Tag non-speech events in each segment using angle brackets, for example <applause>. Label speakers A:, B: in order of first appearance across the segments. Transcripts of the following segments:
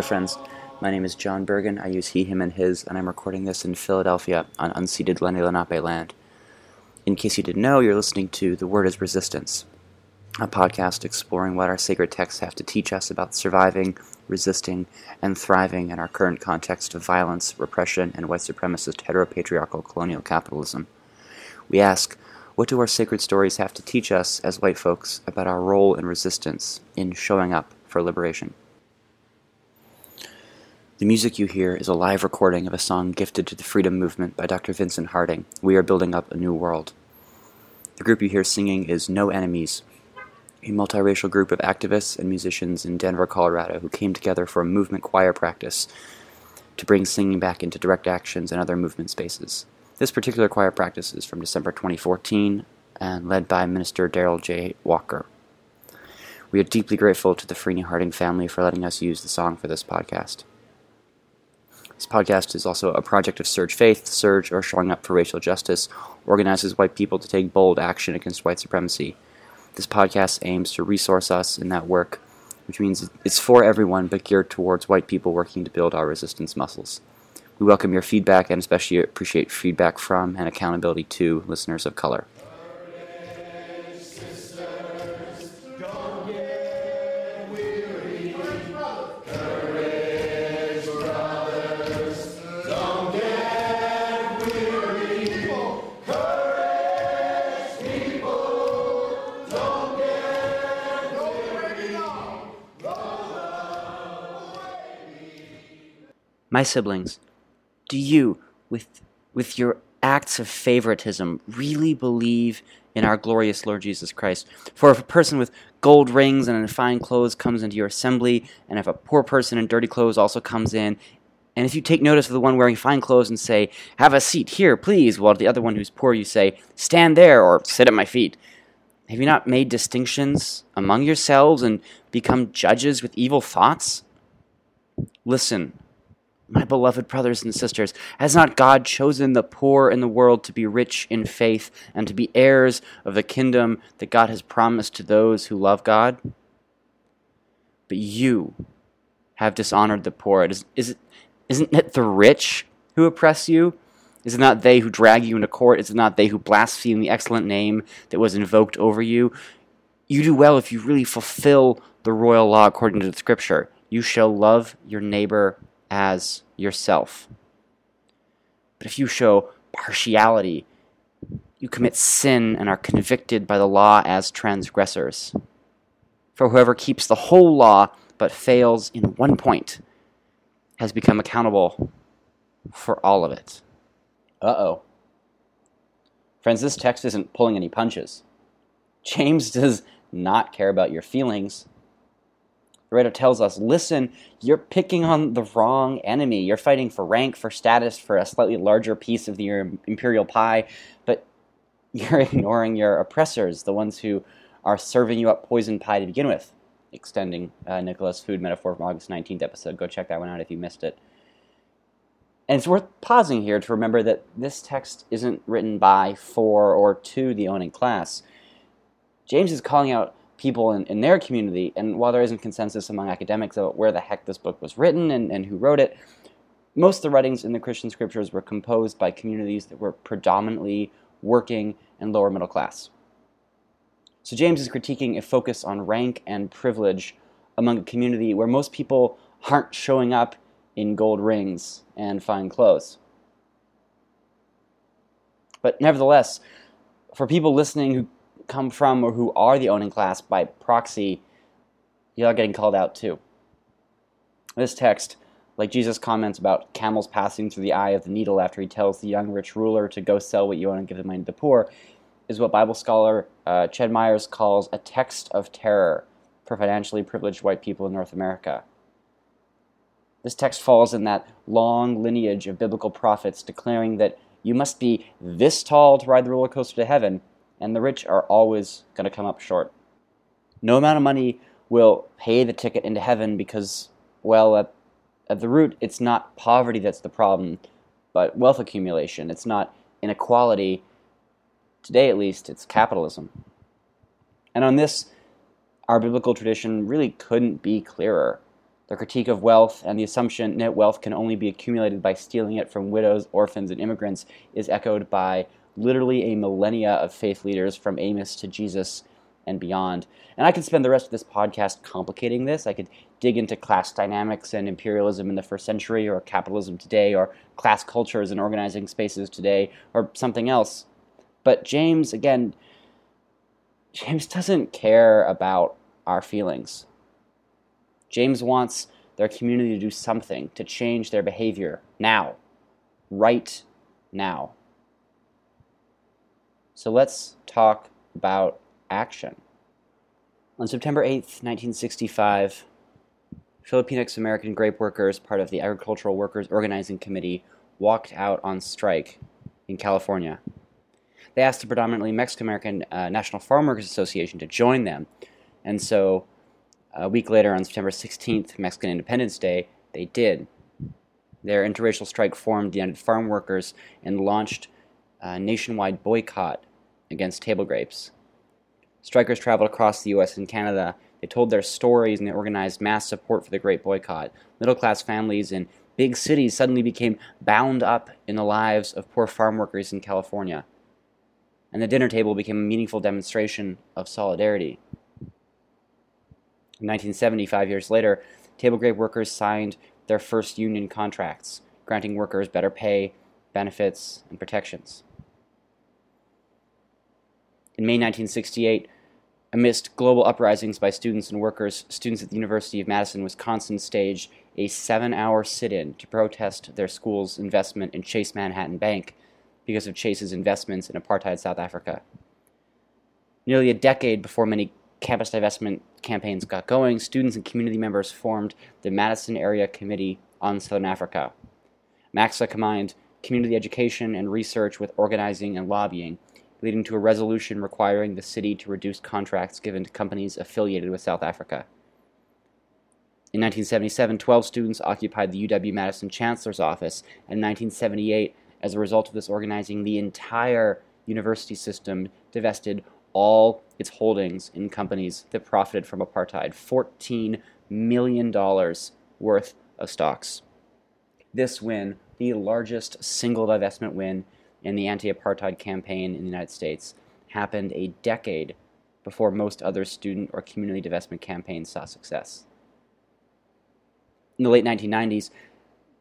A: Dear friends, my name is John Bergen. I use he, him, and his, and I'm recording this in Philadelphia on unceded Lenni Lenape land. In case you didn't know, you're listening to The Word is Resistance, a podcast exploring what our sacred texts have to teach us about surviving, resisting, and thriving in our current context of violence, repression, and white supremacist heteropatriarchal colonial capitalism. We ask, what do our sacred stories have to teach us as white folks about our role in resistance, in showing up for liberation? The music you hear is a live recording of a song gifted to the freedom movement by Dr. Vincent Harding, We Are Building Up a New World. The group you hear singing is No Enemies, a multiracial group of activists and musicians in Denver, Colorado, who came together for a movement choir practice to bring singing back into direct actions and other movement spaces. This particular choir practice is from December 2014 and led by Minister Daryl J. Walker. We are deeply grateful to the Freeney Harding family for letting us use the song for this podcast. This podcast is also a project of SURJ Faith. SURJ, or Showing Up for Racial Justice, organizes white people to take bold action against white supremacy. This podcast aims to resource us in that work, which means it's for everyone but geared towards white people working to build our resistance muscles. We welcome your feedback and especially appreciate feedback from and accountability to listeners of color. My siblings, do you, with, with your acts of favoritism, really believe in our glorious Lord Jesus Christ? For if a person with gold rings and in fine clothes comes into your assembly, and if a poor person in dirty clothes also comes in, and if you take notice of the one wearing fine clothes and say, Have a seat here, please, while to the other one who's poor you say, Stand there or sit at my feet, have you not made distinctions among yourselves and become judges with evil thoughts? Listen, my beloved brothers and sisters, has not God chosen the poor in the world to be rich in faith and to be heirs of the kingdom that God has promised to those who love God? But you have dishonored the poor. It is, is isn't it the rich who oppress you? Is it not they who drag you into court? Is it not they who blaspheme the excellent name that was invoked over you? You do well if you really fulfill the royal law according to the scripture. You shall love your neighbor as yourself. But if you show partiality, you commit sin and are convicted by the law as transgressors. For whoever keeps the whole law but fails in one point has become accountable for all of it. Uh oh. Friends, this text isn't pulling any punches. James does not care about your feelings. The writer tells us, listen, you're picking on the wrong enemy. You're fighting for rank, for status, for a slightly larger piece of your imperial pie, but you're <laughs> ignoring your oppressors, the ones who are serving you up poison pie to begin with. Extending uh, Nicholas' food metaphor from August 19th episode. Go check that one out if you missed it. And it's worth pausing here to remember that this text isn't written by, for, or to the owning class. James is calling out people in, in their community. And while there isn't consensus among academics about where the heck this book was written and, and who wrote it, most of the writings in the Christian scriptures were composed by communities that were predominantly working and lower middle class. So James is critiquing a focus on rank and privilege among a community where most people aren't showing up in gold rings and fine clothes. But nevertheless, for people listening who come from or who are the owning class by proxy, you are getting called out too. This text, like Jesus' comments about camels passing through the eye of the needle after he tells the young rich ruler to go sell what you own and give the money to the poor, is what Bible scholar uh, Ched Myers calls a text of terror for financially privileged white people in North America. This text falls in that long lineage of biblical prophets declaring that you must be this tall to ride the roller coaster to heaven, and the rich are always going to come up short. No amount of money will pay the ticket into heaven because, well, at, at the root, it's not poverty that's the problem, but wealth accumulation. It's not inequality. Today, at least, it's capitalism. And on this, our biblical tradition really couldn't be clearer. The critique of wealth and the assumption that wealth can only be accumulated by stealing it from widows, orphans, and immigrants is echoed by literally a millennia of faith leaders from Amos to Jesus and beyond. And I could spend the rest of this podcast complicating this. I could dig into class dynamics and imperialism in the first century, or capitalism today, or class cultures and organizing spaces today, or something else. But James, again, James doesn't care about our feelings. James wants their community to do something, to change their behavior now, right now. So let's talk about action. On September 8th, 1965, Filipinx American grape workers, part of the Agricultural Workers Organizing Committee, walked out on strike in California. They asked the predominantly Mexican American uh, National Farm Workers Association to join them, and so a week later, on September 16th, Mexican Independence Day, they did. Their interracial strike formed the United Farm Workers and launched a nationwide boycott against table grapes. Strikers traveled across the US and Canada. They told their stories and they organized mass support for the Great Boycott. Middle class families in big cities suddenly became bound up in the lives of poor farm workers in California. And the dinner table became a meaningful demonstration of solidarity. In 1975 years later, table grape workers signed their first union contracts, granting workers better pay, benefits, and protections. In May 1968, amidst global uprisings by students and workers, students at the University of Madison, Wisconsin staged a seven hour sit in to protest their school's investment in Chase Manhattan Bank because of Chase's investments in apartheid South Africa. Nearly a decade before many campus divestment campaigns got going, students and community members formed the Madison Area Committee on Southern Africa. MACSA combined community education and research with organizing and lobbying, leading to a resolution requiring the city to reduce contracts given to companies affiliated with South Africa. In 1977, 12 students occupied the UW Madison Chancellor's office, and in 1978, as a result of this organizing, the entire university system divested all its holdings in companies that profited from apartheid $14 million worth of stocks. This win, the largest single divestment win in the anti apartheid campaign in the United States, happened a decade before most other student or community divestment campaigns saw success. In the late 1990s,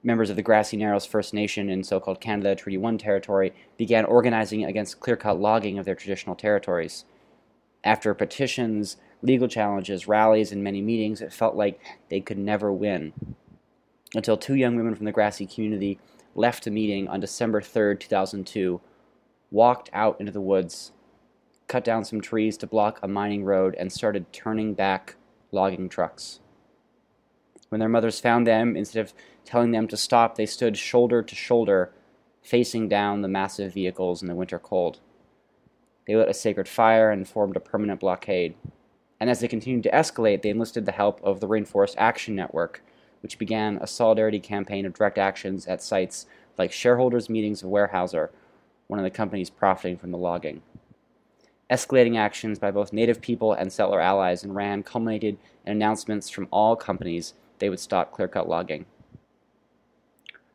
A: members of the Grassy Narrows First Nation in so called Canada Treaty 1 territory began organizing against clear cut logging of their traditional territories. After petitions, legal challenges, rallies, and many meetings, it felt like they could never win. Until two young women from the Grassy community left a meeting on December 3rd, 2002, walked out into the woods, cut down some trees to block a mining road, and started turning back logging trucks. When their mothers found them, instead of telling them to stop, they stood shoulder to shoulder, facing down the massive vehicles in the winter cold. They lit a sacred fire and formed a permanent blockade. And as they continued to escalate, they enlisted the help of the Rainforest Action Network, which began a solidarity campaign of direct actions at sites like shareholders' meetings of Weyerhaeuser, one of the companies profiting from the logging. Escalating actions by both native people and settler allies in RAN culminated in announcements from all companies they would stop clear cut logging.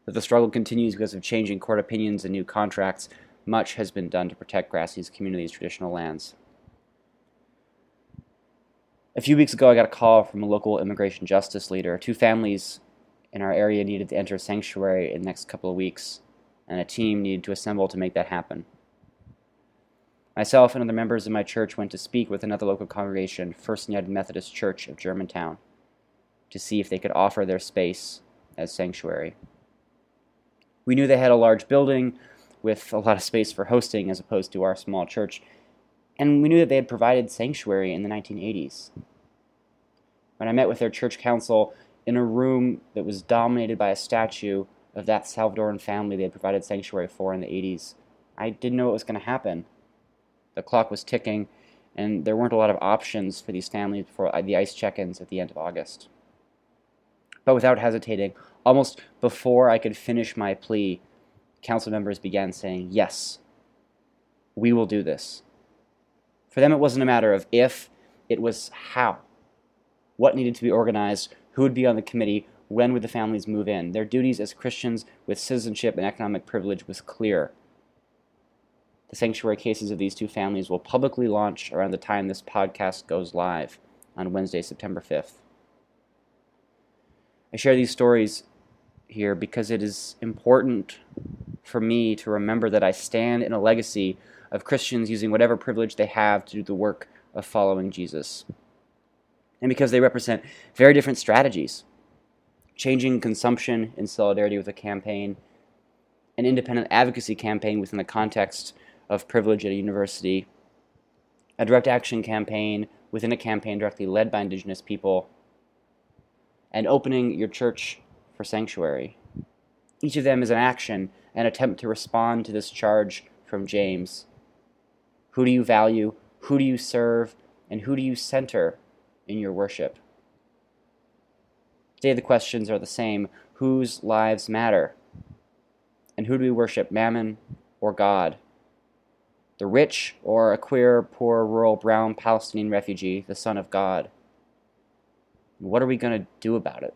A: That the struggle continues because of changing court opinions and new contracts, much has been done to protect Grassy's community's traditional lands. A few weeks ago, I got a call from a local immigration justice leader. Two families in our area needed to enter sanctuary in the next couple of weeks, and a team needed to assemble to make that happen. Myself and other members of my church went to speak with another local congregation, First United Methodist Church of Germantown to see if they could offer their space as sanctuary. We knew they had a large building with a lot of space for hosting as opposed to our small church, and we knew that they had provided sanctuary in the 1980s. When I met with their church council in a room that was dominated by a statue of that Salvadoran family they had provided sanctuary for in the 80s, I didn't know what was going to happen. The clock was ticking, and there weren't a lot of options for these families before uh, the ICE check ins at the end of August. But without hesitating, almost before I could finish my plea, council members began saying, Yes, we will do this. For them, it wasn't a matter of if, it was how. What needed to be organized, Who would be on the committee? When would the families move in? Their duties as Christians with citizenship and economic privilege was clear. The sanctuary cases of these two families will publicly launch around the time this podcast goes live on Wednesday, September 5th. I share these stories here because it is important for me to remember that I stand in a legacy of Christians using whatever privilege they have to do the work of following Jesus. And because they represent very different strategies changing consumption in solidarity with a campaign, an independent advocacy campaign within the context of privilege at a university, a direct action campaign within a campaign directly led by Indigenous people, and opening your church for sanctuary. Each of them is an action, an attempt to respond to this charge from James. Who do you value? Who do you serve? And who do you center in your worship? Today the questions are the same whose lives matter? And who do we worship, Mammon or God? The rich or a queer, poor, rural, brown Palestinian refugee, the Son of God? What are we going to do about it?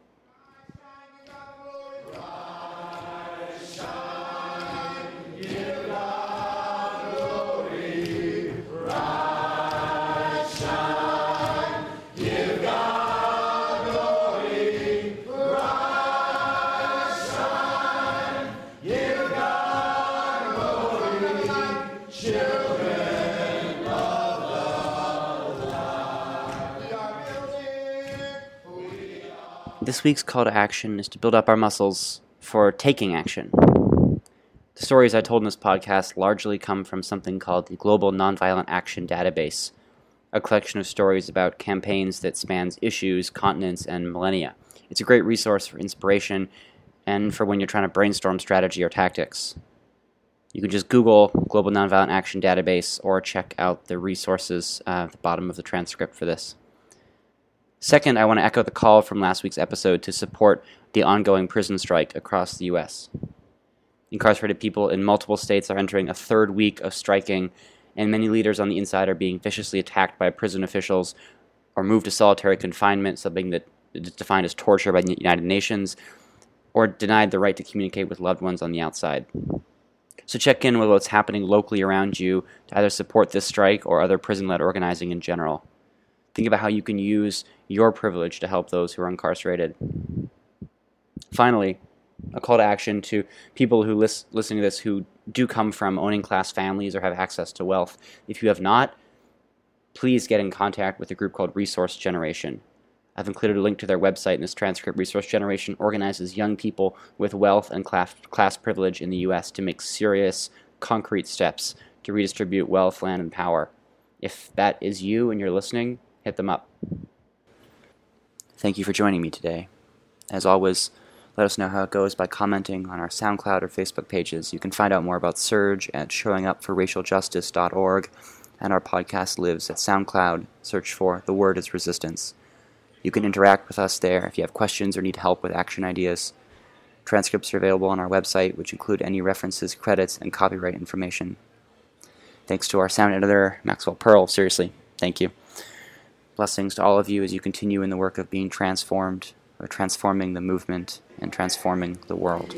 A: This week's call to action is to build up our muscles for taking action. The stories I told in this podcast largely come from something called the Global Nonviolent Action Database, a collection of stories about campaigns that spans issues, continents, and millennia. It's a great resource for inspiration and for when you're trying to brainstorm strategy or tactics. You can just Google Global Nonviolent Action Database or check out the resources uh, at the bottom of the transcript for this. Second, I want to echo the call from last week's episode to support the ongoing prison strike across the U.S. Incarcerated people in multiple states are entering a third week of striking, and many leaders on the inside are being viciously attacked by prison officials or moved to solitary confinement, something that is defined as torture by the United Nations, or denied the right to communicate with loved ones on the outside. So check in with what's happening locally around you to either support this strike or other prison led organizing in general. Think about how you can use your privilege to help those who are incarcerated. Finally, a call to action to people who lis- listening to this who do come from owning class families or have access to wealth. If you have not, please get in contact with a group called Resource Generation. I've included a link to their website in this transcript. Resource Generation organizes young people with wealth and class, class privilege in the U.S. to make serious, concrete steps to redistribute wealth, land, and power. If that is you and you're listening, hit them up. Thank you for joining me today. As always, let us know how it goes by commenting on our SoundCloud or Facebook pages. You can find out more about SURJ at showingupforracialjustice.org, and our podcast lives at SoundCloud. Search for The Word is Resistance. You can interact with us there if you have questions or need help with action ideas. Transcripts are available on our website, which include any references, credits, and copyright information. Thanks to our sound editor, Maxwell Pearl. Seriously, thank you. Blessings to all of you as you continue in the work of being transformed, or transforming the movement, and transforming the world.